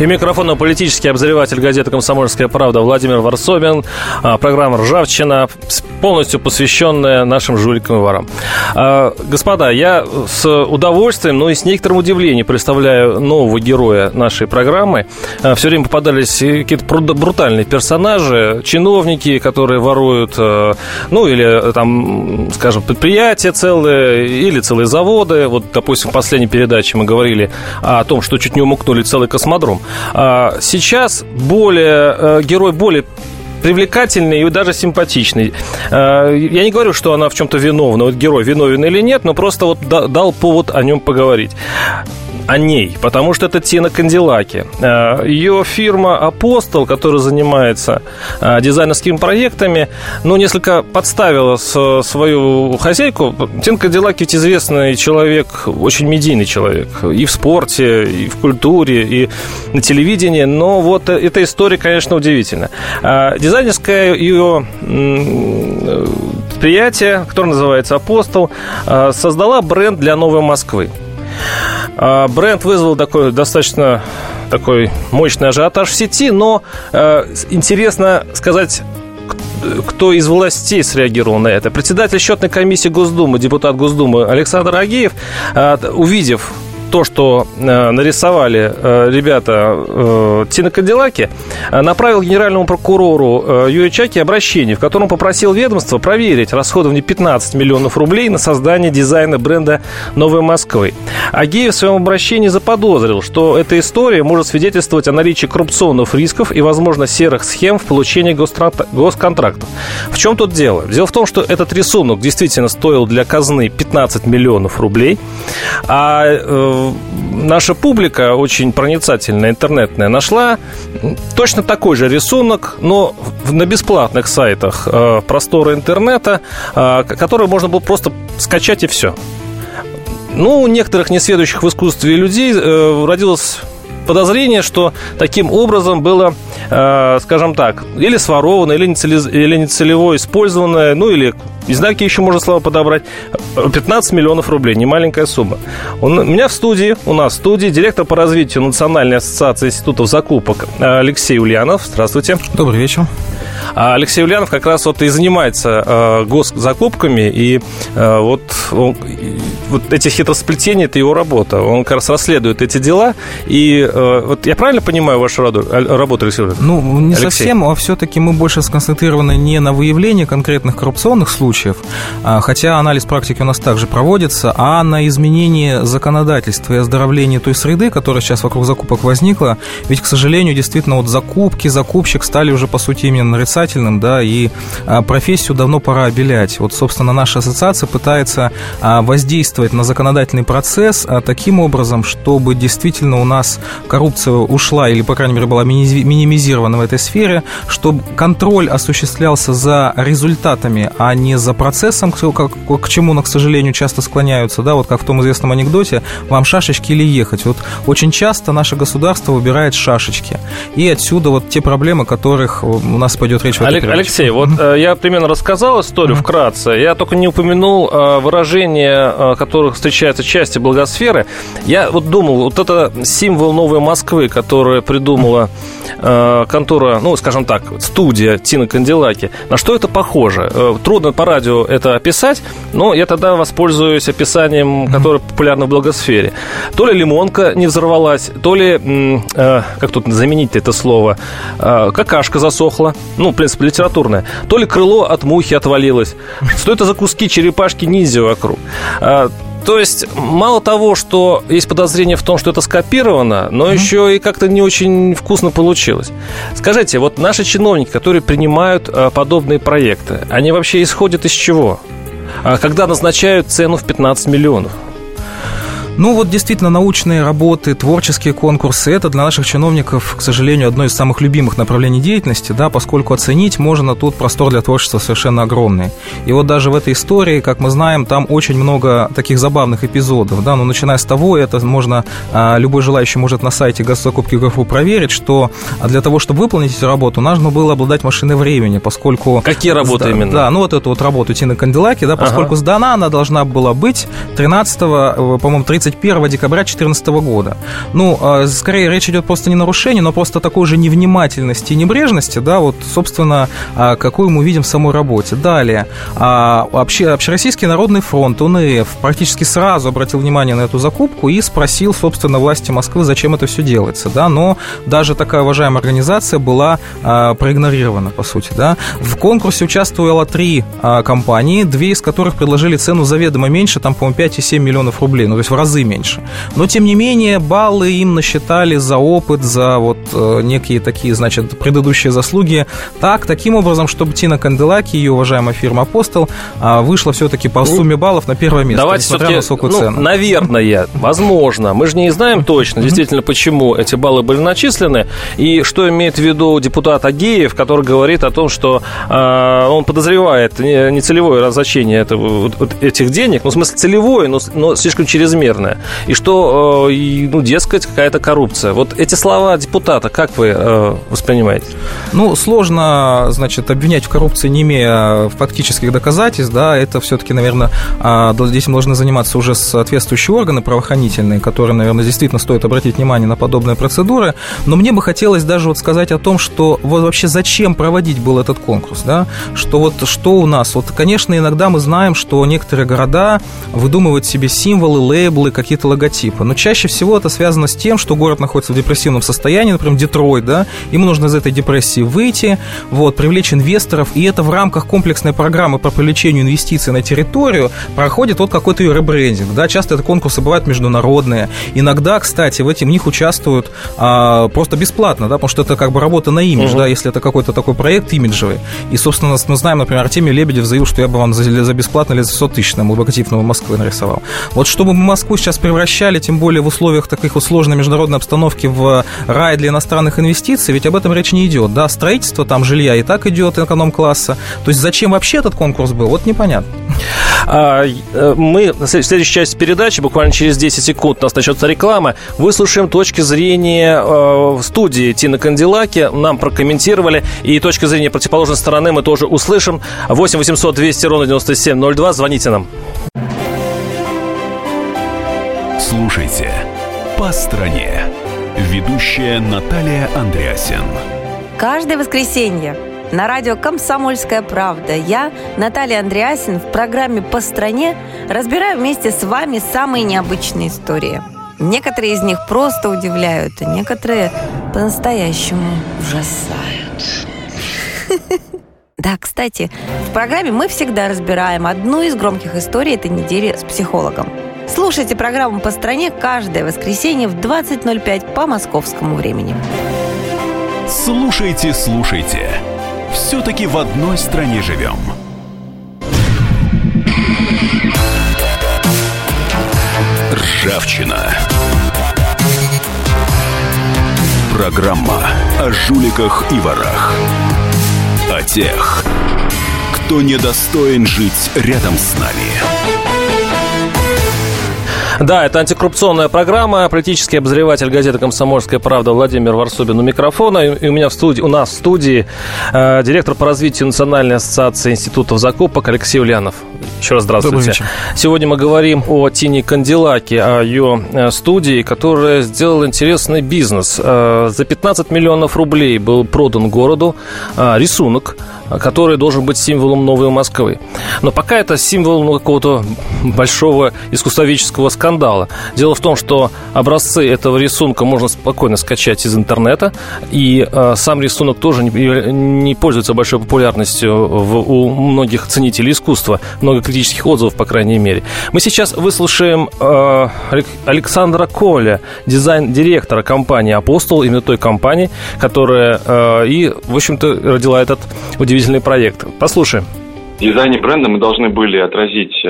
И микрофон политический обозреватель газеты «Комсомольская правда» Владимир Варсобин. А, программа «Ржавчина», полностью посвященная нашим жуликам и ворам. А, господа, я с удовольствием, но и с некоторым удивлением представляю нового героя нашей программы. А, Все время попадались какие-то брутальные персонажи, чиновники, которые воруют, ну, или там, скажем, предприятия целые, или целые заводы. Вот, допустим, в последней передаче мы говорили о том, что чуть не умукнули целый космодром. А, сейчас более, э, герой более привлекательный и даже симпатичный. А, я не говорю, что она в чем-то виновна, вот герой виновен или нет, но просто вот дал повод о нем поговорить о ней, потому что это Тина Кандилаки. Э, Ее фирма «Апостол», которая занимается э, дизайнерскими проектами, ну, несколько подставила свою хозяйку. Тина Кандилаки ведь известный человек, очень медийный человек. И в спорте, и в культуре, и на телевидении. Но вот эта история, конечно, удивительна. Э, дизайнерское ее предприятие, которое называется «Апостол», создала бренд для Новой Москвы. А, бренд вызвал такой достаточно такой мощный ажиотаж в сети, но э, интересно сказать, кто из властей среагировал на это. Председатель счетной комиссии Госдумы, депутат Госдумы Александр Агеев, э, увидев то, что э, нарисовали э, ребята э, Тина Кадиллаки, направил генеральному прокурору Юрию Чаки обращение, в котором попросил ведомство проверить расходование 15 миллионов рублей на создание дизайна бренда «Новой Москвы». Агеев в своем обращении заподозрил, что эта история может свидетельствовать о наличии коррупционных рисков и, возможно, серых схем в получении госконтрактов. В чем тут дело? Дело в том, что этот рисунок действительно стоил для казны 15 миллионов рублей, а наша публика, очень проницательная, интернетная, нашла точно такой же рисунок, но на бесплатных сайтах э, простора интернета, э, который можно было просто скачать и все. Ну, у некоторых несведущих в искусстве людей э, родилось подозрение, что таким образом было, э, скажем так, или своровано, или нецелево использованное, ну или знаю, какие еще можно слова подобрать. 15 миллионов рублей, не маленькая сумма. У меня в студии, у нас в студии директор по развитию Национальной ассоциации институтов закупок Алексей Ульянов. Здравствуйте. Добрый вечер. А Алексей Ульянов как раз вот и занимается э, госзакупками, и э, вот, он, вот эти хитросплетения – это его работа. Он как раз расследует эти дела, и э, вот я правильно понимаю вашу работу, Алексей Ульянов? Ну, не Алексей. совсем, а все-таки мы больше сконцентрированы не на выявлении конкретных коррупционных случаев, а, хотя анализ практики у нас также проводится, а на изменении законодательства и оздоровлении той среды, которая сейчас вокруг закупок возникла. Ведь, к сожалению, действительно, вот закупки, закупщик стали уже, по сути, именно нарицать нарицательным, да, и а, профессию давно пора обелять. Вот, собственно, наша ассоциация пытается а, воздействовать на законодательный процесс а, таким образом, чтобы действительно у нас коррупция ушла или, по крайней мере, была минимизирована в этой сфере, чтобы контроль осуществлялся за результатами, а не за процессом, к чему, к сожалению, часто склоняются, да, вот как в том известном анекдоте, вам шашечки или ехать. Вот очень часто наше государство выбирает шашечки. И отсюда вот те проблемы, которых у нас пойдет речь в Олег, Алексей, вот э, я примерно рассказал историю вкратце. Я только не упомянул э, выражения, э, которых встречаются части благосферы. Я вот думал, вот это символ новой Москвы, которую придумала контора, ну, скажем так, студия Тина Кандилаки. На что это похоже? Трудно по радио это описать, но я тогда воспользуюсь описанием, которое популярно в благосфере. То ли лимонка не взорвалась, то ли, как тут заменить это слово, какашка засохла. Ну, принципе, литературное, то ли крыло от мухи отвалилось. Что это за куски черепашки ниндзя вокруг? А, то есть, мало того, что есть подозрение в том, что это скопировано, но mm-hmm. еще и как-то не очень вкусно получилось. Скажите, вот наши чиновники, которые принимают а, подобные проекты, они вообще исходят из чего? А, когда назначают цену в 15 миллионов? Ну вот действительно научные работы, творческие конкурсы – это для наших чиновников, к сожалению, одно из самых любимых направлений деятельности, да, поскольку оценить можно тут простор для творчества совершенно огромный. И вот даже в этой истории, как мы знаем, там очень много таких забавных эпизодов, да, но начиная с того, это можно, а, любой желающий может на сайте госзакупки ГФУ проверить, что а, для того, чтобы выполнить эту работу, нужно было обладать машиной времени, поскольку... Какие работы да, именно? Да, ну вот эту вот работу Тины Канделаки, да, поскольку ага. сдана она должна была быть 13, э, по-моему, 30 21 декабря 2014 года. Ну, а, скорее речь идет просто не нарушение, но просто такой же невнимательности и небрежности, да, вот, собственно, а, какую мы видим в самой работе. Далее, а, Обще, Общероссийский народный фронт, УНФ, практически сразу обратил внимание на эту закупку и спросил, собственно, власти Москвы, зачем это все делается, да, но даже такая уважаемая организация была проигнорирована, по сути, да. В конкурсе участвовало три компании, две из которых предложили цену заведомо меньше, там, по-моему, 5,7 миллионов рублей, ну, то есть в разы меньше. Но, тем не менее, баллы им насчитали за опыт, за вот э, некие такие, значит, предыдущие заслуги. Так, таким образом, чтобы Тина Канделаки, ее уважаемая фирма «Апостол», э, вышла все-таки по ну, сумме баллов на первое место, Давайте несмотря на высокую ну, цену. Наверное, возможно. Мы же не знаем точно, действительно, почему эти баллы были начислены, и что имеет в виду депутат Агеев, который говорит о том, что э, он подозревает нецелевое назначение этого, вот, этих денег, ну, в смысле, целевое, но, но слишком чрезмерное и что, э, ну, дескать, какая-то коррупция. Вот эти слова депутата, как вы э, воспринимаете? Ну, сложно, значит, обвинять в коррупции, не имея фактических доказательств, да, это все-таки, наверное, а, этим должны заниматься уже соответствующие органы правоохранительные, которые, наверное, действительно стоит обратить внимание на подобные процедуры, но мне бы хотелось даже вот сказать о том, что вот вообще зачем проводить был этот конкурс, да, что вот что у нас, вот, конечно, иногда мы знаем, что некоторые города выдумывают себе символы, лейблы, какие-то логотипа. Но чаще всего это связано с тем, что город находится в депрессивном состоянии, например, Детройт, да, ему нужно из этой депрессии выйти, вот, привлечь инвесторов, и это в рамках комплексной программы по привлечению инвестиций на территорию проходит вот какой-то ее ребрендинг, да, часто это конкурсы бывают международные, иногда, кстати, в этих них участвуют а, просто бесплатно, да, потому что это как бы работа на имидж, угу. да, если это какой-то такой проект имиджевый, и, собственно, мы знаем, например, Артемий Лебедев заявил, что я бы вам за, за бесплатно или за 100 тысяч на логотип Москвы нарисовал. Вот чтобы мы Москву сейчас превращали тем более в условиях таких вот сложной международной обстановки, в рай для иностранных инвестиций, ведь об этом речь не идет. Да, строительство там жилья и так идет эконом-класса. То есть зачем вообще этот конкурс был, вот непонятно. А, э, мы в следующей части передачи, буквально через 10 секунд, у нас начнется реклама, выслушаем точки зрения э, в студии Тины Канделаки, нам прокомментировали, и точка зрения противоположной стороны мы тоже услышим. 8 800 200 ровно 9702, звоните нам. Слушайте «По стране». Ведущая Наталья Андреасин. Каждое воскресенье на радио «Комсомольская правда» я, Наталья Андреасин, в программе «По стране» разбираю вместе с вами самые необычные истории. Некоторые из них просто удивляют, а некоторые по-настоящему ужасают. Да, кстати, в программе мы всегда разбираем одну из громких историй этой недели с психологом – Слушайте программу «По стране» каждое воскресенье в 20.05 по московскому времени. Слушайте, слушайте. Все-таки в одной стране живем. Ржавчина. Программа о жуликах и ворах. О тех, кто недостоин жить рядом с нами. Да, это антикоррупционная программа. Политический обозреватель газеты «Комсомольская правда» Владимир Варсобин у микрофона. И у меня в студии, у нас в студии э, директор по развитию Национальной ассоциации институтов закупок Алексей Ульянов. Еще раз здравствуйте. Сегодня мы говорим о Тине Канделаке, о ее э, студии, которая сделала интересный бизнес. Э, за 15 миллионов рублей был продан городу э, рисунок который должен быть символом новой Москвы. Но пока это символ ну, какого-то большого искусствоведческого скандала. Дело в том, что образцы этого рисунка можно спокойно скачать из интернета, и э, сам рисунок тоже не, не пользуется большой популярностью в, у многих ценителей искусства, много критических отзывов, по крайней мере. Мы сейчас выслушаем э, Александра Коля, дизайн-директора компании «Апостол», именно той компании, которая э, и, в общем-то, родила этот удивительный удивительный проект. Послушаем. В дизайне бренда мы должны были отразить э,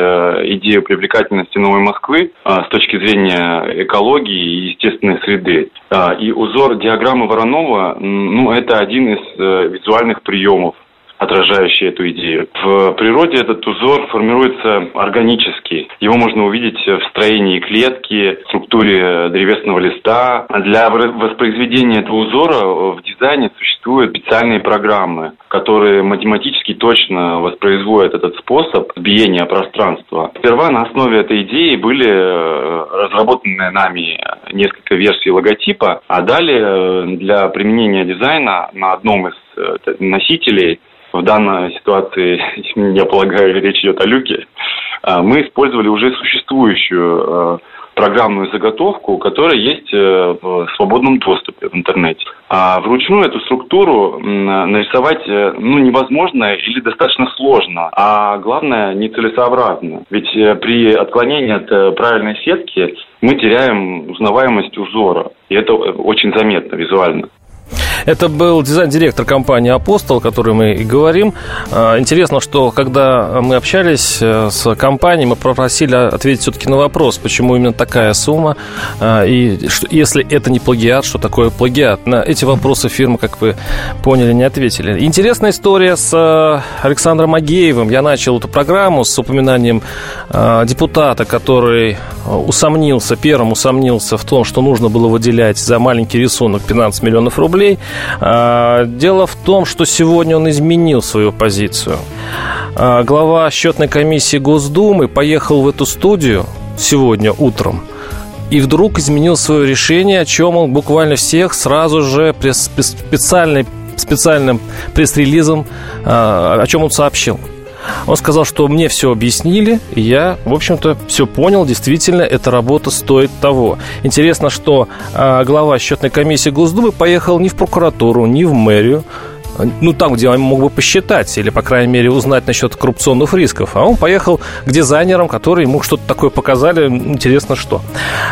идею привлекательности Новой Москвы э, с точки зрения экологии и естественной среды. Э, и узор диаграммы Воронова, ну, это один из визуальных приемов отражающий эту идею. В природе этот узор формируется органически. Его можно увидеть в строении клетки, в структуре древесного листа. Для воспроизведения этого узора в дизайне существуют специальные программы, которые математически точно воспроизводят этот способ сбиения пространства. Сперва на основе этой идеи были э, разработаны нами несколько версий логотипа, а далее э, для применения дизайна на одном из э, носителей в данной ситуации, я полагаю, речь идет о люке, а, мы использовали уже существующую а, программную заготовку, которая есть э, в свободном доступе в интернете. А вручную эту структуру нарисовать э, ну, невозможно или достаточно сложно, а главное нецелесообразно. Ведь э, при отклонении от правильной сетки мы теряем узнаваемость узора, и это очень заметно визуально. Это был дизайн-директор компании «Апостол», о которой мы и говорим. А, интересно, что когда мы общались э, с компанией, мы попросили ответить все-таки на вопрос, почему именно такая сумма, а, и что, если это не плагиат, что такое плагиат. На эти вопросы фирмы, как вы поняли, не ответили. Интересная история с э, Александром Агеевым. Я начал эту программу с упоминанием э, депутата, который усомнился, первым усомнился в том, что нужно было выделять за маленький рисунок 15 миллионов рублей – дело в том, что сегодня он изменил свою позицию. А, глава счетной комиссии Госдумы поехал в эту студию сегодня утром и вдруг изменил свое решение, о чем он буквально всех сразу же специальный, специальным пресс-релизом, а, о чем он сообщил. Он сказал, что мне все объяснили, и я, в общем-то, все понял. Действительно, эта работа стоит того. Интересно, что э, глава счетной комиссии Госдумы поехал не в прокуратуру, не в мэрию, ну, там, где он мог бы посчитать или, по крайней мере, узнать насчет коррупционных рисков. А он поехал к дизайнерам, которые ему что-то такое показали, интересно что.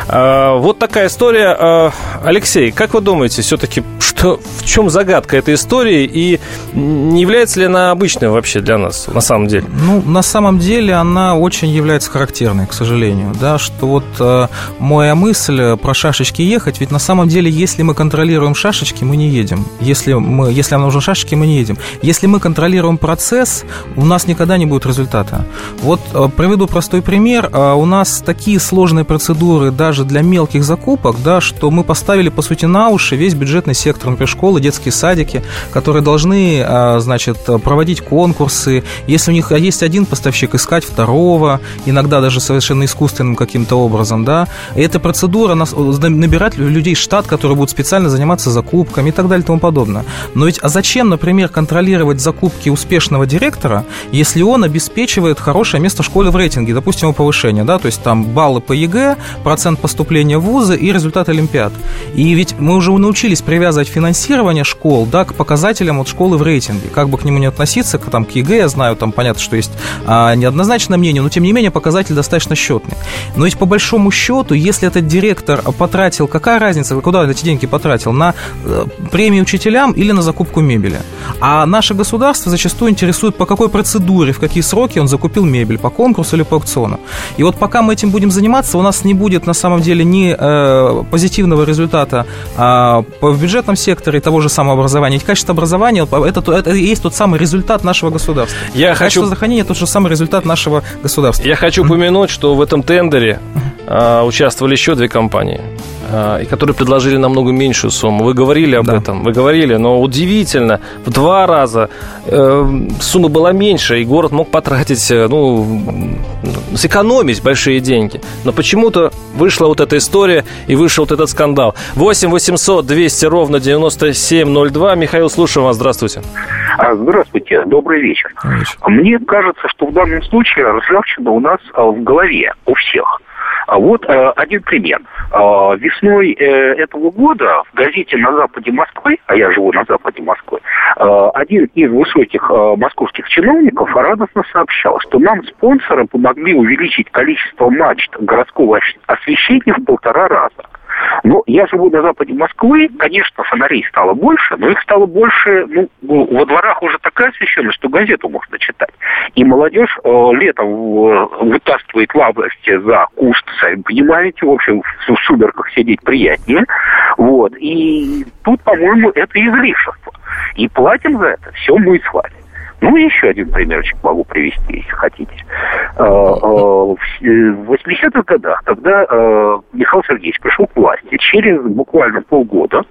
А, вот такая история. А, Алексей, как вы думаете, все-таки, что, в чем загадка этой истории и не является ли она обычной вообще для нас на самом деле? Ну, на самом деле она очень является характерной, к сожалению, да, что вот э, моя мысль про шашечки ехать, ведь на самом деле, если мы контролируем шашечки, мы не едем. Если, мы, если нам нужен шашечки, мы не едем. Если мы контролируем процесс, у нас никогда не будет результата. Вот э, приведу простой пример. Э, у нас такие сложные процедуры даже для мелких закупок, да, что мы поставили, по сути, на уши весь бюджетный сектор, например, школы, детские садики, которые должны, э, значит, проводить конкурсы. Если у них есть один поставщик, искать второго, иногда даже совершенно искусственным каким-то образом, да. И эта процедура набирать людей штат, которые будут специально заниматься закупками и так далее и тому подобное. Но ведь а зачем Например, контролировать закупки успешного директора, если он обеспечивает хорошее место в школе в рейтинге, допустим, его повышение, да, то есть там баллы по ЕГЭ, процент поступления в вузы и результат Олимпиад. И ведь мы уже научились привязывать финансирование школ, да, к показателям от школы в рейтинге. Как бы к нему не относиться, к, там, к ЕГЭ, я знаю, там понятно, что есть а, неоднозначное мнение, но тем не менее показатель достаточно счетный. Но ведь по большому счету, если этот директор потратил, какая разница, куда эти деньги потратил, на э, премии учителям или на закупку мебели? Мебели. А наше государство зачастую интересует, по какой процедуре, в какие сроки он закупил мебель, по конкурсу или по аукциону. И вот пока мы этим будем заниматься, у нас не будет на самом деле ни э, позитивного результата э, в бюджетном секторе того же самого образования, и качество образования, это, это есть тот самый результат нашего государства. Я качество хочу... захоронения тот же самый результат нашего государства. Я хочу упомянуть, что в этом тендере э, участвовали еще две компании. А, и которые предложили намного меньшую сумму. Вы говорили об да. этом, вы говорили, но удивительно, в два раза э, сумма была меньше, и город мог потратить, э, ну, сэкономить большие деньги. Но почему-то вышла вот эта история и вышел вот этот скандал. 8 800 200 ровно 9702. Михаил, слушаю вас, здравствуйте. А, здравствуйте, добрый вечер. вечер. Мне кажется, что в данном случае ржавчина у нас а, в голове у всех. А вот э, один пример. Э, весной э, этого года в газете «На западе Москвы», а я живу на западе Москвы, э, один из высоких э, московских чиновников радостно сообщал, что нам спонсоры помогли увеличить количество мачт городского освещения в полтора раза. Но я живу на западе Москвы, конечно, фонарей стало больше, но их стало больше, ну, во дворах уже такая освещенность, что газету можно читать. И молодежь э, летом э, вытаскивает лавости за куст, сами понимаете, в общем, в сумерках сидеть приятнее. Вот. И тут, по-моему, это излишество. И платим за это все мы с вами. Ну, еще один примерчик могу привести, если хотите. Э, э, в 80-х годах, когда э, Михаил Сергеевич пришел к власти, через буквально полгода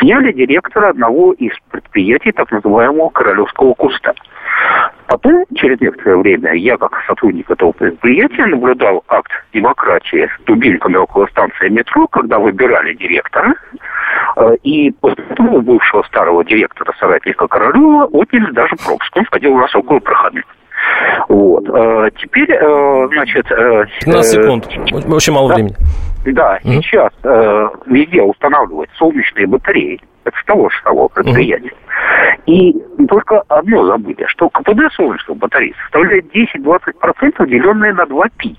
сняли директора одного из предприятий так называемого Королевского куста. Потом, через некоторое время, я как сотрудник этого предприятия наблюдал акт демократии с дубинками около станции метро, когда выбирали директора, э, и после этого бывшего старого директора соратника Королева отняли даже пропуск. Он у нас около проходных. Вот. Э, теперь, э, значит... 15 секунд. Очень мало да, времени. Да, mm сейчас везде устанавливают солнечные батареи. Это с того же самого предприятия. Mm-hmm. И только одно забыли, что КПД солнечных батарей составляет 10-20% деленное на 2 пи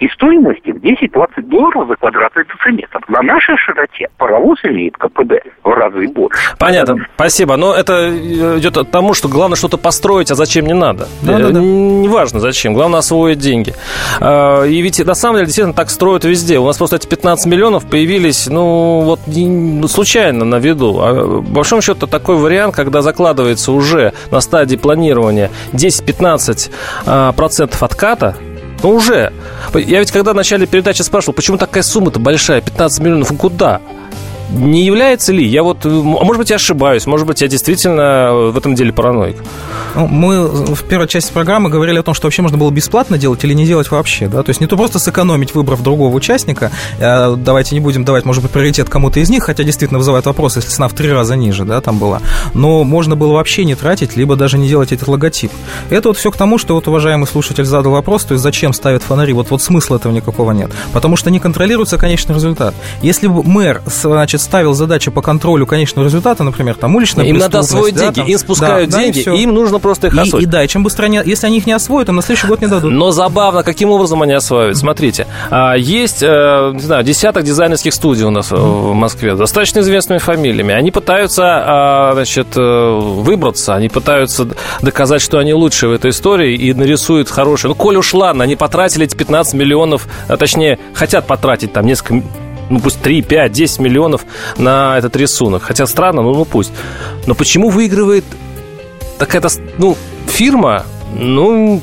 и стоимости в 10-20 долларов за квадратный дециметр. На нашей широте паровоз имеет КПД в разы больше. Понятно, спасибо. Но это идет от тому, что главное что-то построить, а зачем не надо. Да, да, да. Неважно зачем, главное освоить деньги. А, и ведь на самом деле действительно так строят везде. У нас просто эти 15 миллионов появились, ну, вот ну, случайно на виду. А, по большому счету такой вариант, когда закладывается уже на стадии планирования 10-15 а, процентов отката, ну, уже. Я ведь когда в начале передачи спрашивал, почему такая сумма-то большая, 15 миллионов, куда? Не является ли? Я вот, может быть, я ошибаюсь, может быть, я действительно в этом деле параноик. Ну, мы в первой части программы говорили о том, что вообще можно было бесплатно делать или не делать вообще, да, то есть не то просто сэкономить, выбрав другого участника, а давайте не будем давать, может быть, приоритет кому-то из них, хотя действительно вызывает вопрос, если цена в три раза ниже, да, там была, но можно было вообще не тратить, либо даже не делать этот логотип. Это вот все к тому, что вот уважаемый слушатель задал вопрос, то есть зачем ставят фонари, вот, вот смысла этого никакого нет, потому что не контролируется конечный результат. Если бы мэр, значит, ставил задачу по контролю конечного результата, например, там уличная Им надо освоить да, деньги, там, им спускают да, деньги, да, им нужно просто их освоить. И, и да, и чем быстрее они, если они их не освоят, то на следующий год не дадут. Но забавно, каким образом они осваивают. Смотрите, а, есть, э, не знаю, десяток дизайнерских студий у нас в Москве, достаточно известными фамилиями. Они пытаются, а, значит, э, выбраться, они пытаются доказать, что они лучшие в этой истории и нарисуют хорошие. Ну, коль уж ладно, они потратили эти 15 миллионов, а точнее, хотят потратить там несколько ну пусть 3, 5, 10 миллионов на этот рисунок. Хотя странно, ну, ну пусть. Но почему выигрывает такая-то, ну, фирма, ну,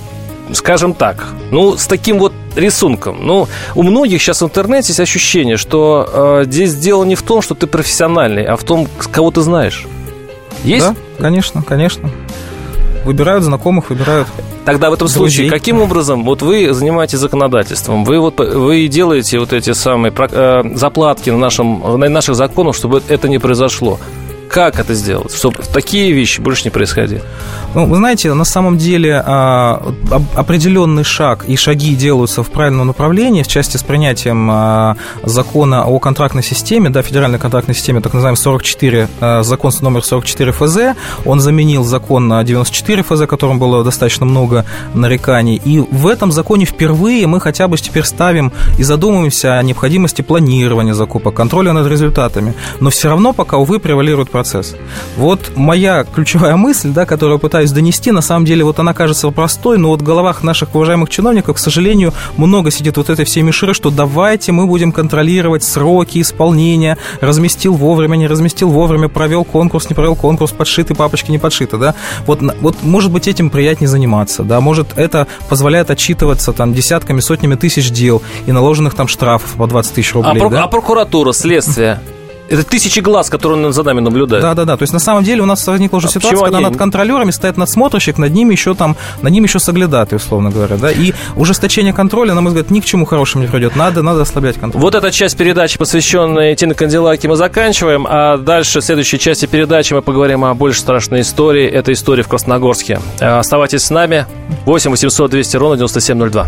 скажем так, ну, с таким вот рисунком. Ну, у многих сейчас в интернете есть ощущение, что э, здесь дело не в том, что ты профессиональный, а в том, кого ты знаешь. Есть? Да, конечно, конечно. Выбирают знакомых, выбирают. Тогда в этом друзей. случае, каким образом вот вы занимаетесь законодательством, вы вот вы делаете вот эти самые э, заплатки на нашем на наших законах, чтобы это не произошло? Как это сделать, чтобы такие вещи больше не происходили? Ну, вы знаете, на самом деле а, определенный шаг и шаги делаются в правильном направлении в части с принятием а, закона о контрактной системе, да, федеральной контрактной системе, так называемый 44, а, закон номер 44 ФЗ, он заменил закон 94 ФЗ, которым было достаточно много нареканий, и в этом законе впервые мы хотя бы теперь ставим и задумываемся о необходимости планирования закупок, контроля над результатами, но все равно пока, увы, превалирует процесс. Вот моя ключевая мысль, да, которую пытаюсь донести, на самом деле вот она кажется простой, но вот в головах наших уважаемых чиновников, к сожалению, много сидит вот этой всей мишеры, что давайте мы будем контролировать сроки исполнения, разместил вовремя, не разместил вовремя, провел конкурс, не провел конкурс, подшиты папочки, не подшиты, да. Вот, вот может быть этим приятнее заниматься, да, может это позволяет отчитываться там десятками, сотнями тысяч дел и наложенных там штрафов по 20 тысяч рублей. А, да? а прокуратура, следствие? Это тысячи глаз, которые за нами наблюдают. Да, да, да. То есть на самом деле у нас возникла уже а ситуация, когда они... над контролерами стоят надсмотрщик, над ними еще там, над ними еще соглядаты, условно говоря, да. И ужесточение контроля, на мой взгляд, ни к чему хорошему не придет. Надо, надо ослаблять контроль. Вот эта часть передачи, посвященная Тине Канделаке, мы заканчиваем, а дальше в следующей части передачи мы поговорим о больше страшной истории. Это история в Красногорске. Оставайтесь с нами. 8 800 200 ровно 9702.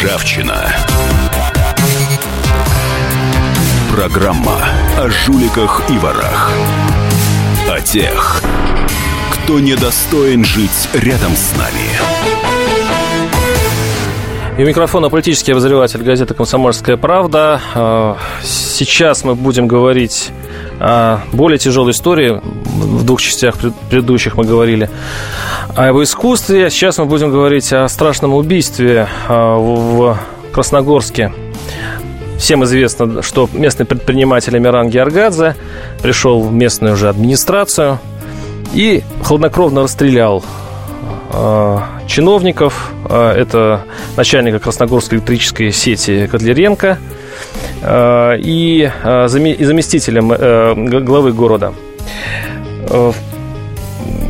Ржавчина. Программа о жуликах и ворах. О тех, кто недостоин жить рядом с нами. И у микрофона политический обозреватель газеты «Комсомольская правда». А, сейчас мы будем говорить о более тяжелой истории. В двух частях предыдущих мы говорили о его искусстве. Сейчас мы будем говорить о страшном убийстве а, в Красногорске. Всем известно, что местный предприниматель Амиран Георгадзе пришел в местную уже администрацию и хладнокровно расстрелял Э, чиновников. Это начальника Красногорской электрической сети Котляренко э, и заместителем главы города.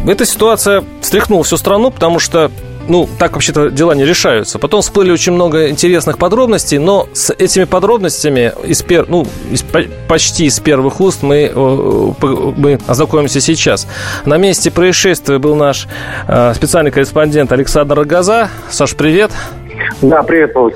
Эта ситуация встряхнула всю страну, потому что ну, так вообще-то дела не решаются. Потом всплыли очень много интересных подробностей, но с этими подробностями из пер... ну, из, почти из первых уст мы, мы ознакомимся сейчас. На месте происшествия был наш э, специальный корреспондент Александр Рогоза. Саш, привет. Да, привет, Володь.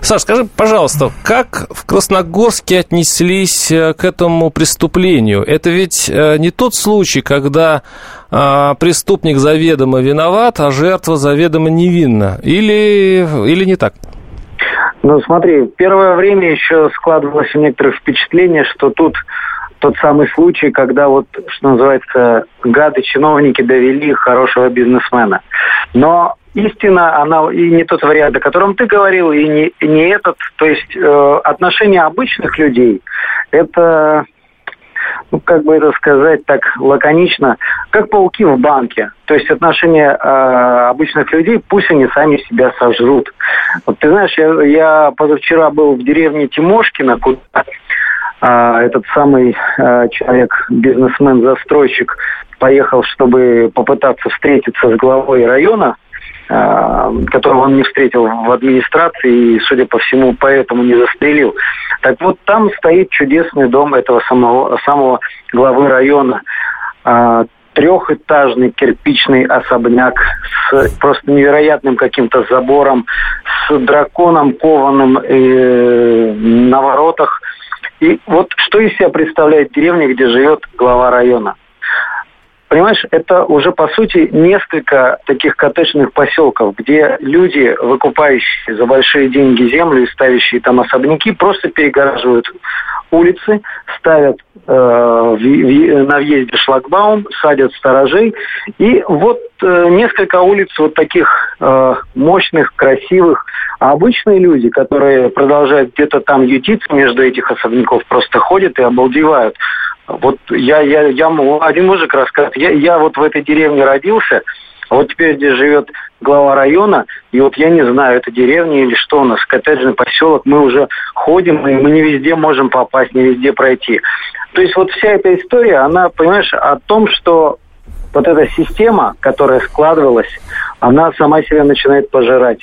Саш, скажи, пожалуйста, как в Красногорске отнеслись э, к этому преступлению? Это ведь э, не тот случай, когда а, преступник заведомо виноват, а жертва заведомо невинна? Или, или не так? Ну, смотри, первое время еще складывалось у некоторых впечатление, что тут тот самый случай, когда вот, что называется, гады-чиновники довели хорошего бизнесмена. Но истина, она и не тот вариант, о котором ты говорил, и не, и не этот. То есть э, отношения обычных людей – это ну, как бы это сказать так лаконично, как пауки в банке. То есть отношения э, обычных людей, пусть они сами себя сожрут. Вот ты знаешь, я, я позавчера был в деревне Тимошкина, куда э, этот самый э, человек, бизнесмен, застройщик, поехал, чтобы попытаться встретиться с главой района которого он не встретил в администрации и, судя по всему, поэтому не застрелил. Так вот, там стоит чудесный дом этого самого, самого главы района. Э, трехэтажный кирпичный особняк с просто невероятным каким-то забором, с драконом кованым э, на воротах. И вот что из себя представляет деревня, где живет глава района – Понимаешь, это уже по сути несколько таких коттеджных поселков, где люди, выкупающие за большие деньги землю и ставящие там особняки, просто перегораживают улицы, ставят э, в, в, на въезде шлагбаум, садят сторожей. И вот э, несколько улиц вот таких э, мощных, красивых. А обычные люди, которые продолжают где-то там ютиться между этих особняков, просто ходят и обалдевают. Вот я, я, я один мужик рассказывает, я, я вот в этой деревне родился, а вот теперь здесь живет глава района, и вот я не знаю, это деревня или что у нас, коттеджный поселок, мы уже ходим, и мы не везде можем попасть, не везде пройти. То есть вот вся эта история, она, понимаешь, о том, что вот эта система, которая складывалась, она сама себя начинает пожирать.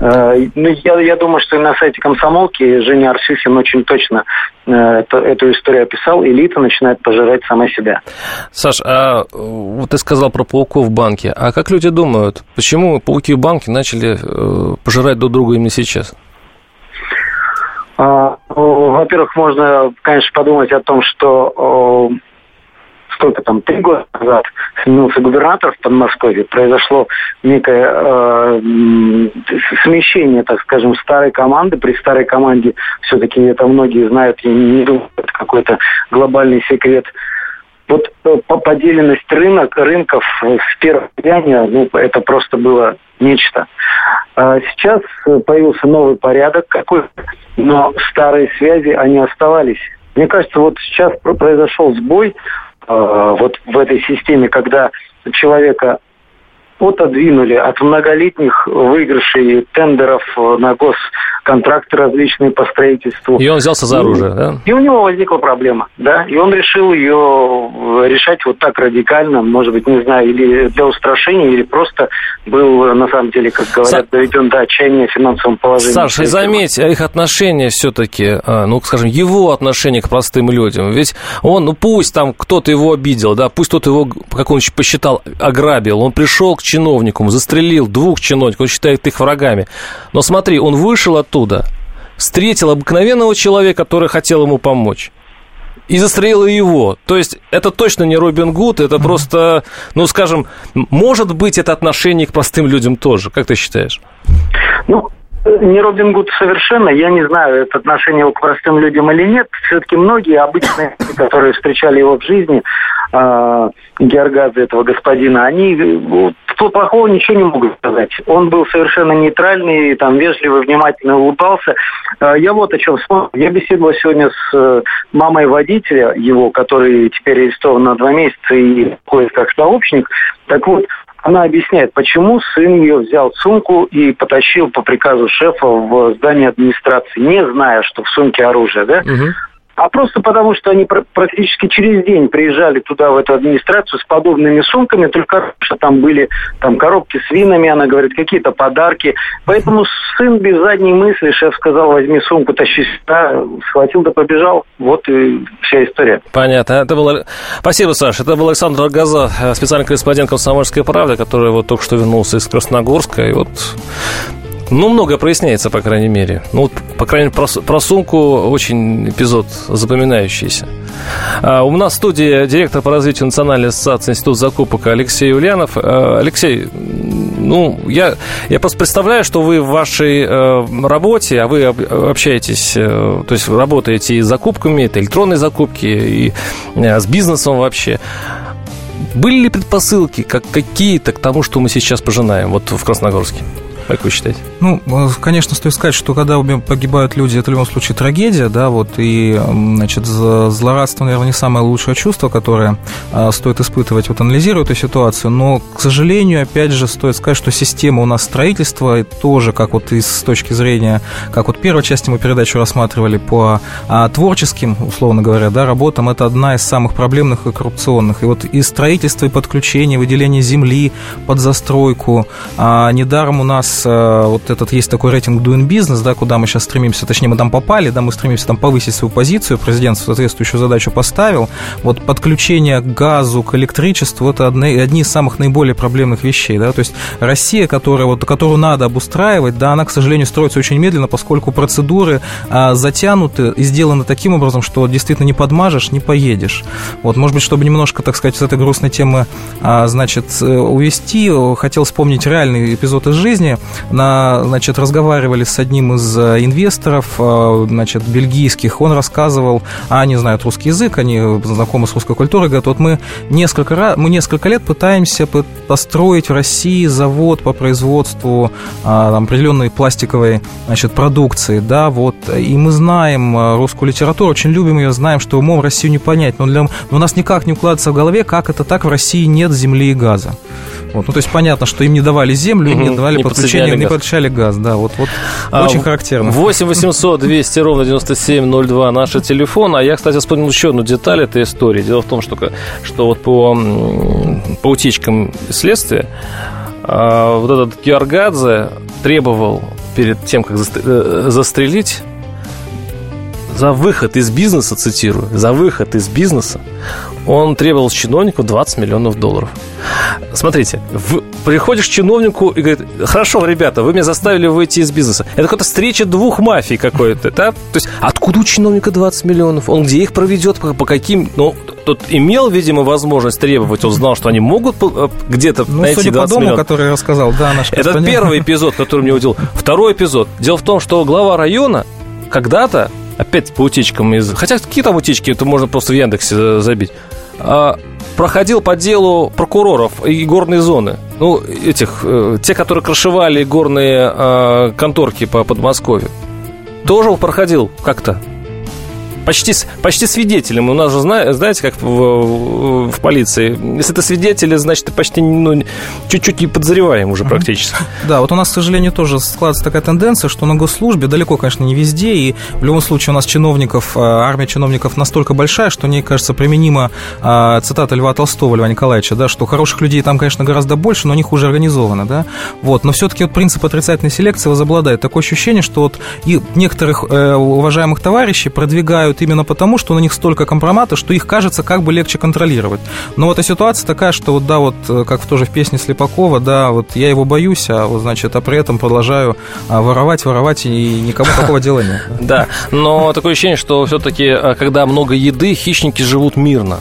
Э, ну, я, я думаю, что на сайте комсомолки Женя Арсюхин очень точно э, эту историю описал. Элита начинает пожирать сама себя. Саш, а вот ты сказал про пауков в банке. А как люди думают, почему пауки в банке начали э, пожирать друг друга именно сейчас? А, ну, во-первых, можно, конечно, подумать о том, что сколько там, три года назад сменился губернатор в Подмосковье, произошло некое э, смещение, так скажем, старой команды. При старой команде все-таки это многие знают, я не думаю, это какой-то глобальный секрет. Вот э, поделенность рынок, рынков в первом влияние, ну, это просто было нечто. А сейчас появился новый порядок какой но старые связи, они оставались. Мне кажется, вот сейчас произошел сбой Э, вот в этой системе, когда человека отодвинули от многолетних выигрышей тендеров на госконтракты различные по строительству. И он взялся за оружие, да? И у него возникла проблема, да, и он решил ее решать вот так радикально, может быть, не знаю, или для устрашения, или просто был, на самом деле, как говорят, Са... доведен до отчаяния финансовым положением. Саша, заметь, их отношение все-таки, а, ну, скажем, его отношение к простым людям, ведь он, ну, пусть там кто-то его обидел, да, пусть кто-то его, как он посчитал, ограбил, он пришел к чиновникам, застрелил двух чиновников, он считает их врагами. Но смотри, он вышел оттуда, встретил обыкновенного человека, который хотел ему помочь и застрелил его. То есть это точно не Робин Гуд, это просто, ну, скажем, может быть, это отношение к простым людям тоже. Как ты считаешь? Ну, не Робин Гуд совершенно. Я не знаю, это отношение к простым людям или нет. Все-таки многие обычные, которые встречали его в жизни, э, Георгаза, этого господина, они э, плохого ничего не могут сказать. Он был совершенно нейтральный, там, вежливый, внимательно улыбался. Э, я вот о чем вспомнил. Я беседовал сегодня с э, мамой водителя его, который теперь арестован на два месяца и ходит как сообщник. Так вот, она объясняет, почему сын ее взял сумку и потащил по приказу шефа в здание администрации, не зная, что в сумке оружие, да? Угу а просто потому, что они практически через день приезжали туда, в эту администрацию, с подобными сумками, только что там были там коробки с винами, она говорит, какие-то подарки. Поэтому сын без задней мысли, шеф сказал, возьми сумку, тащи сюда, схватил да побежал. Вот и вся история. Понятно. Это было... Спасибо, Саша. Это был Александр Газа, специальный корреспондент «Комсомольской правды», который вот только что вернулся из Красногорска. И вот ну, много проясняется, по крайней мере. Ну, вот, по крайней мере, про, про сумку очень эпизод запоминающийся. А, у нас в студии директор по развитию Национальной ассоциации Институт закупок Алексей Ульянов. А, Алексей, ну, я, я просто представляю, что вы в вашей э, работе, а вы общаетесь, э, то есть работаете и с закупками, это электронные закупки, и э, с бизнесом вообще. Были ли предпосылки как какие-то к тому, что мы сейчас пожинаем вот в Красногорске? Как вы считаете? Ну, э, конечно, стоит сказать, что когда погибают люди, это в любом случае трагедия, да, вот, и, значит, злорадство, наверное, не самое лучшее чувство, которое а, стоит испытывать, вот, анализируя эту ситуацию, но, к сожалению, опять же, стоит сказать, что система у нас строительства тоже, как вот из с точки зрения, как вот первой части мы передачу рассматривали по а, творческим, условно говоря, да, работам, это одна из самых проблемных и коррупционных. И вот и строительство, и подключение, выделение земли под застройку, а, недаром у нас Э, вот этот есть такой рейтинг Doing Business, да, куда мы сейчас стремимся, точнее, мы там попали, да, мы стремимся там повысить свою позицию, президент соответствующую задачу поставил. Вот подключение к газу, к электричеству, это одни, одни из самых наиболее проблемных вещей, да, то есть Россия, которая, вот, которую надо обустраивать, да, она, к сожалению, строится очень медленно, поскольку процедуры а, затянуты и сделаны таким образом, что действительно не подмажешь, не поедешь. Вот, может быть, чтобы немножко, так сказать, с этой грустной темы, а, значит, э, увести, хотел вспомнить реальный эпизод из жизни на, значит, разговаривали с одним из э, инвесторов, э, значит, бельгийских, он рассказывал, а они знают русский язык, они знакомы с русской культурой, говорят, вот мы несколько, раз, мы несколько лет пытаемся построить в России завод по производству а, там, определенной пластиковой, значит, продукции, да, вот, и мы знаем э, русскую литературу, очень любим ее, знаем, что умом Россию не понять, но, для, но у нас никак не укладывается в голове, как это так в России нет земли и газа. Вот, ну, то есть понятно, что им не давали землю, им не давали не подключение, не подключали газ, да, вот, вот а, очень характерно. 8 800 200 ровно 9702 наш телефон. А я, кстати, вспомнил еще одну деталь этой истории. Дело в том, что, что вот по, по утечкам следствия а, вот этот Георгадзе требовал перед тем, как э, застрелить за выход из бизнеса, цитирую, за выход из бизнеса он требовал с чиновников 20 миллионов долларов. Смотрите, в, приходишь к чиновнику и говорит, хорошо, ребята, вы меня заставили выйти из бизнеса. Это какая-то встреча двух мафий какой-то, да? То есть откуда у чиновника 20 миллионов? Он где их проведет, по, по каким... Ну, тот имел, видимо, возможность требовать, он знал, что они могут э, где-то ну, найти судя 20 по дому, миллионов. который рассказал, да, наш Это первый эпизод, который мне удивил. Второй эпизод. Дело в том, что глава района когда-то опять по утечкам из... Хотя какие там утечки, это можно просто в Яндексе забить. А, проходил по делу прокуроров и горные зоны. Ну, этих, э, те, которые крышевали горные а, конторки по Подмосковью. Тоже проходил как-то почти, почти свидетелем. У нас же, знаете, как в, в полиции, если ты свидетель, значит, ты почти ну, чуть-чуть не подозреваем уже практически. Да, вот у нас, к сожалению, тоже складывается такая тенденция, что на госслужбе далеко, конечно, не везде, и в любом случае у нас чиновников, а, армия чиновников настолько большая, что, мне кажется, применима а, цитата Льва Толстого, Льва Николаевича, да, что хороших людей там, конечно, гораздо больше, но они хуже организованы, да, вот, но все-таки вот принцип отрицательной селекции возобладает. Такое ощущение, что вот и некоторых э, уважаемых товарищей продвигают именно потому, что на них столько компромата, что их кажется как бы легче контролировать. Но вот эта ситуация такая, что вот, да, вот, э, как тоже в песне Слепакова, да, вот я его боюсь, а вот, значит, а при этом продолжаю а, воровать, воровать, и никому такого дела нет. Да, но такое ощущение, что все-таки, э, когда много еды, хищники живут мирно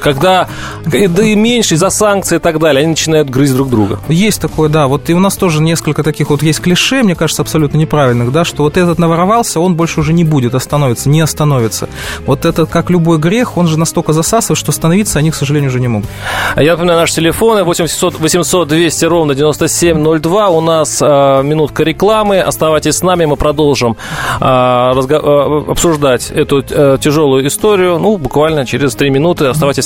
когда еды меньше из-за санкций и так далее, они начинают грызть друг друга. Есть такое, да. Вот и у нас тоже несколько таких вот есть клише, мне кажется, абсолютно неправильных, да, что вот этот наворовался, он больше уже не будет остановиться, не остановится. Вот это, как любой грех, он же настолько засасывает, что остановиться они, к сожалению, уже не могут. А я напоминаю, наши телефоны 800 800 200 ровно 9702. У нас э, минутка рекламы. Оставайтесь с нами, мы продолжим э, разго- э, обсуждать эту э, тяжелую историю. Ну, буквально через три минуты. Оставайтесь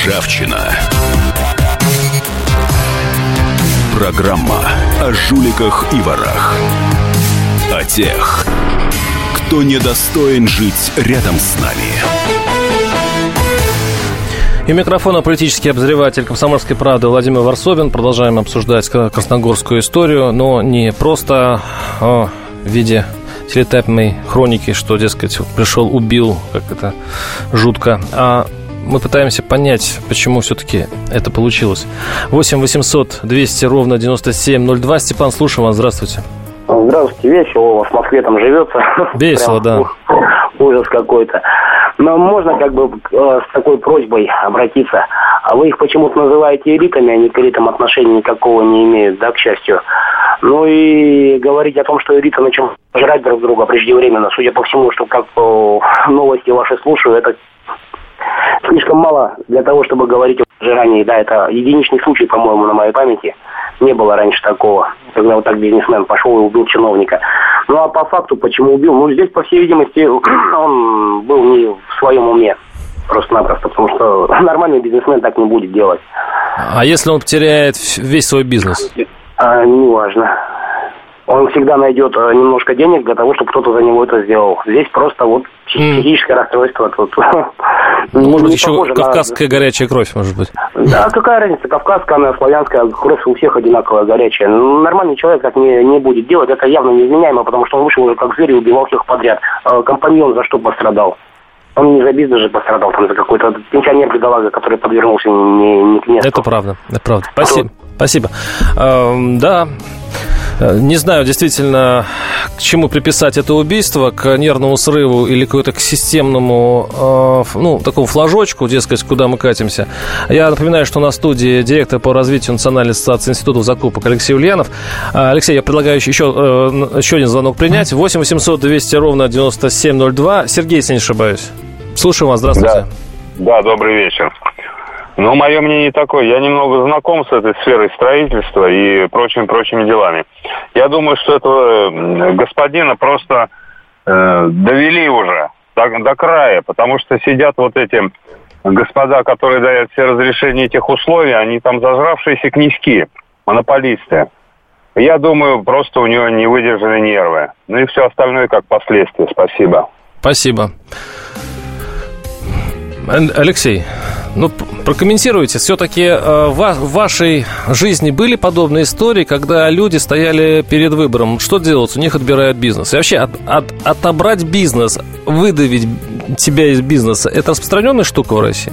Ржавчина. Программа о жуликах и ворах. О тех, кто недостоин жить рядом с нами. И микрофона политический обозреватель «Комсомольской правды» Владимир Варсобин. Продолжаем обсуждать красногорскую историю, но не просто а, в виде телетайпной хроники, что, дескать, пришел, убил, как это жутко, а мы пытаемся понять, почему все-таки это получилось. 8 800 200 ровно 9702. Степан, слушаю вас. Здравствуйте. Здравствуйте. Весело у вас в Москве там живется. Весело, да. Ужас какой-то. Но можно как бы э, с такой просьбой обратиться. А вы их почему-то называете элитами, они к элитам отношения никакого не имеют, да, к счастью. Ну и говорить о том, что элита начала жрать друг друга преждевременно, судя по всему, что как новости ваши слушаю, это слишком мало для того, чтобы говорить о пожирании. Да, это единичный случай, по-моему, на моей памяти. Не было раньше такого, когда вот так бизнесмен пошел и убил чиновника. Ну а по факту, почему убил? Ну здесь, по всей видимости, он был не в своем уме просто-напросто, потому что нормальный бизнесмен так не будет делать. А если он потеряет весь свой бизнес? А, неважно он всегда найдет э, немножко денег для того, чтобы кто-то за него это сделал. Здесь просто вот психическое mm. расстройство тут. Ну, может быть, еще кавказская на... горячая кровь, может быть. Да, какая разница, кавказская, она славянская, кровь у всех одинаковая горячая. Ну, нормальный человек так не, не будет делать, это явно неизменяемо, потому что он вышел уже как зверь и убивал всех подряд. Э, компаньон за что пострадал? Он не за бизнес же пострадал, там за какой-то пенсионер бедолага, который подвернулся не, не к месту. Это правда, это правда. Спасибо. Спасибо. Э, да, не знаю, действительно, к чему приписать это убийство, к нервному срыву или какому-то к системному, э, ну, такому флажочку, дескать, куда мы катимся. Я напоминаю, что на студии директор по развитию Национальной ассоциации институтов закупок Алексей Ульянов. Э, Алексей, я предлагаю еще, э, еще один звонок принять. 8 800 200 ровно 9702. Сергей, если не ошибаюсь. Слушаю вас, здравствуйте. Да, да добрый вечер. Ну, мое мнение такое. Я немного знаком с этой сферой строительства и прочими-прочими делами. Я думаю, что этого господина просто э, довели уже до, до края, потому что сидят вот эти господа, которые дают все разрешения этих условий, они там зажравшиеся князьки, монополисты. Я думаю, просто у него не выдержали нервы. Ну и все остальное как последствие. Спасибо. Спасибо. Алексей, ну, прокомментируйте, все-таки э, в вашей жизни были подобные истории, когда люди стояли перед выбором, что делать, у них отбирают бизнес. И вообще от, от, отобрать бизнес, выдавить тебя из бизнеса, это распространенная штука в России?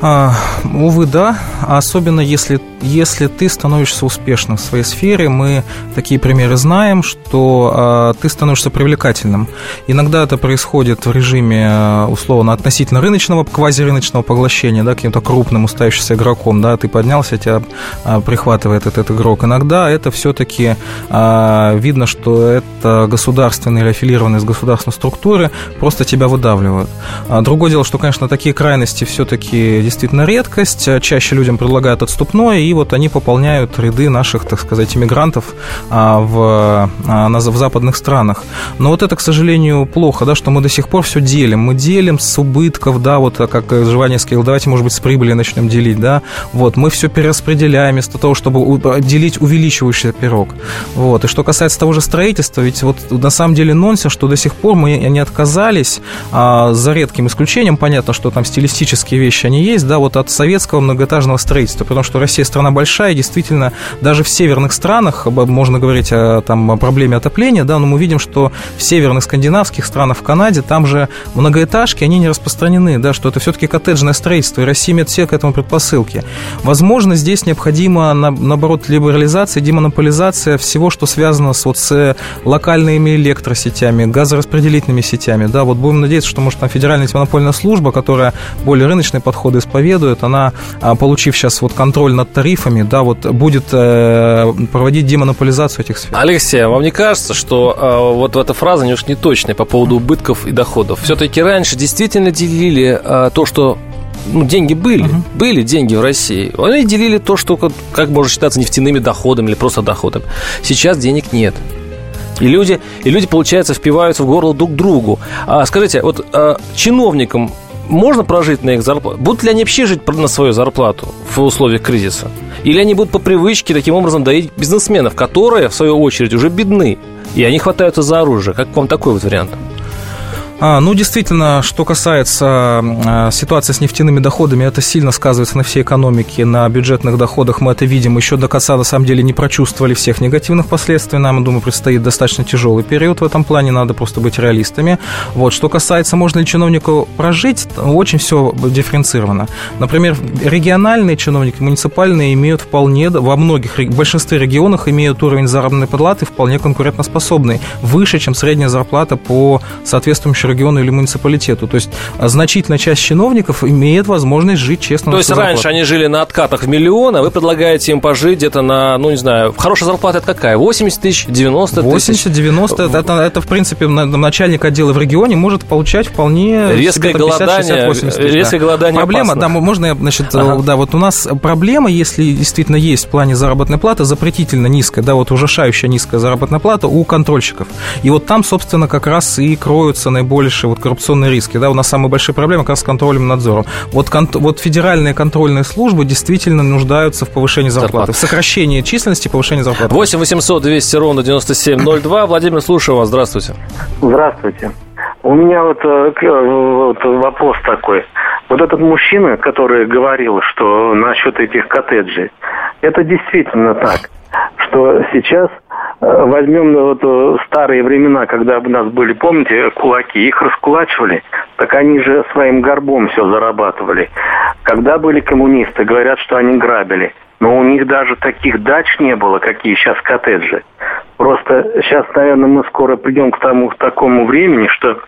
А, увы, да. Особенно если, если ты становишься успешным в своей сфере. Мы такие примеры знаем, что а, ты становишься привлекательным. Иногда это происходит в режиме, а, условно, относительно рыночного, квазирыночного поглощения, да, каким-то крупным уставившимся игроком, да, ты поднялся, тебя а, прихватывает этот, этот игрок. Иногда это все-таки видно, что это государственные или аффилированные с государственной структуры, просто тебя выдавливают. Другое дело, что, конечно, такие крайности все-таки действительно редкость. Чаще людям предлагают отступное, и вот они пополняют ряды наших, так сказать, иммигрантов а, в, а, в западных странах. Но вот это, к сожалению, плохо, да, что мы до сих пор все делим. Мы делим с убытков, да, вот как Жваня сказал, давайте, может быть, с прибыли начнем делить, да. Вот, мы все перераспределяем вместо того, чтобы делить увеличивающийся пирог. Вот. И что касается того же строительства, ведь вот на самом деле нонсенс, что до сих пор мы не отказались, а, за редким исключением, понятно, что там стилистические вещи, они есть, да, вот от советского многоэтажного строительства, потому что Россия страна большая, и действительно, даже в северных странах, можно говорить о, там, о проблеме отопления, да, но мы видим, что в северных скандинавских странах, в Канаде, там же многоэтажки, они не распространены, да, что это все-таки коттеджное строительство, и Россия имеет все к этому предпосылки. Возможно, здесь необходима, наоборот, либерализация, демонополизация всего, что связано с, вот, с локальными электросетями, газораспределительными сетями, да, вот будем надеяться, что, может, там Федеральная антимонопольная служба, которая более рыночные подходы исповедует, она, а, получив сейчас вот контроль над тарифами, да, вот будет э, проводить демонополизацию этих сфер. Алексей, а вам не кажется, что э, вот эта фраза немножко не точная по поводу убытков и доходов? Все-таки раньше действительно делили э, то, что ну, деньги были, uh-huh. были деньги в России. Они делили то, что как, как может считаться нефтяными доходами или просто доходом. Сейчас денег нет. И люди, и люди, получается, впиваются в горло друг другу. А, скажите, вот а, чиновникам можно прожить на их зарплату? Будут ли они вообще жить на свою зарплату в условиях кризиса? Или они будут по привычке таким образом доить бизнесменов, которые, в свою очередь, уже бедны, и они хватаются за оружие? Как вам такой вот вариант? А, ну, действительно, что касается а, ситуации с нефтяными доходами, это сильно сказывается на всей экономике, на бюджетных доходах. Мы это видим. Еще до конца, на самом деле, не прочувствовали всех негативных последствий. Нам, думаю, предстоит достаточно тяжелый период в этом плане. Надо просто быть реалистами. Вот. Что касается, можно ли чиновнику прожить, очень все дифференцировано. Например, региональные чиновники, муниципальные имеют вполне, во многих, в большинстве регионах имеют уровень заработной платы вполне конкурентоспособный, выше, чем средняя зарплата по соответствующему региону или муниципалитету. То есть а, значительная часть чиновников имеет возможность жить честно. То есть раньше они жили на откатах в миллион, а вы предлагаете им пожить где-то на, ну не знаю, хорошая зарплата это какая? 80 тысяч, 90 тысяч? 80, 90, это, это, это в принципе начальник отдела в регионе может получать вполне резкое голодание, 50, 60 тысяч, резкое да. голодание Проблема, опасно. да, можно, значит, ага. да, вот у нас проблема, если действительно есть в плане заработной платы, запретительно низкая, да, вот ужасающая низкая заработная плата у контрольщиков. И вот там, собственно, как раз и кроются наиболее больше вот коррупционные риски. Да, у нас самая большая проблема как раз с контролем и надзором. Вот, кон- вот федеральные контрольные службы действительно нуждаются в повышении зарплаты, Зарплат. в сокращении численности, повышении зарплаты. 8 800 200 ровно 9702. Владимир, слушаю вас. Здравствуйте. Здравствуйте. У меня вот, э, вот вопрос такой. Вот этот мужчина, который говорил, что насчет этих коттеджей, это действительно так, что сейчас Э, возьмем ну, вот э, старые времена, когда у нас были, помните, кулаки, их раскулачивали, так они же своим горбом все зарабатывали. Когда были коммунисты, говорят, что они грабили. Но у них даже таких дач не было, какие сейчас коттеджи. Просто сейчас, наверное, мы скоро придем к тому к такому времени, что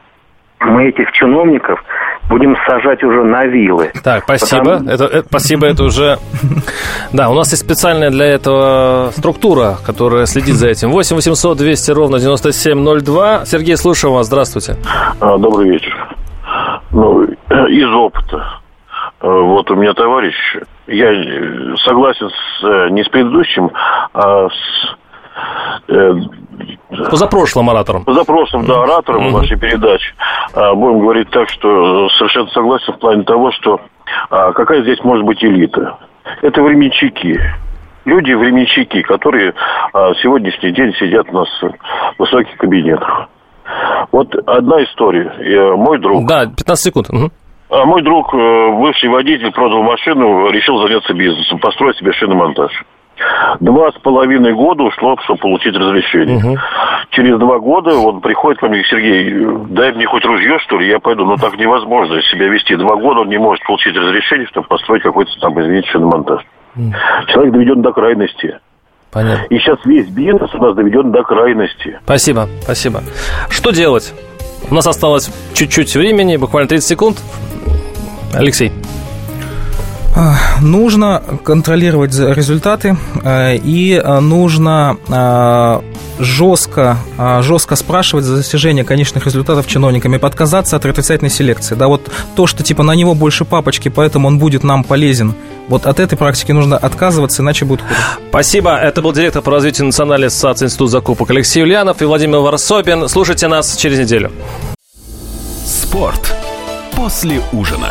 мы этих чиновников будем сажать уже на вилы. Так, спасибо. Потому... Это, это, спасибо, это уже... Да, у нас есть специальная для этого структура, которая следит за этим. 8 800 200 ровно 9702. Сергей, слушаю вас. Здравствуйте. А, добрый вечер. Ну, из опыта. А, вот у меня товарищ, я согласен с, э, не с предыдущим, а с Э, Позапрошлым оратором. Позапрошлым, да, оратором mm-hmm. вашей передачи. А, будем говорить так, что совершенно согласен в плане того, что а, какая здесь может быть элита. Это временщики. Люди временщики, которые а, сегодняшний день сидят у нас в высоких кабинетах. Вот одна история. Мой друг... Да, 15 секунд. Угу. А мой друг, э, бывший водитель, продал машину, решил заняться бизнесом, построить себе шиномонтаж. Два с половиной года ушло, чтобы получить разрешение. Угу. Через два года он приходит ко мне, Сергей, дай мне хоть ружье, что ли, я пойду. Но так невозможно себя вести. Два года он не может получить разрешение, чтобы построить какой-то там, извините, шиномонтаж. Угу. Человек доведен до крайности. Понятно. И сейчас весь бизнес у нас доведен до крайности. Спасибо, спасибо. Что делать? У нас осталось чуть-чуть времени, буквально 30 секунд. Алексей. Нужно контролировать результаты э, и э, нужно жестко, жестко спрашивать за достижение конечных результатов чиновниками, отказаться от отрицательной селекции. Да, вот то, что типа на него больше папочки, поэтому он будет нам полезен. Вот от этой практики нужно отказываться, иначе будет хуже. Спасибо. Это был директор по развитию Национальной ассоциации Института закупок Алексей Ульянов и Владимир Варсобин. Слушайте нас через неделю. Спорт после ужина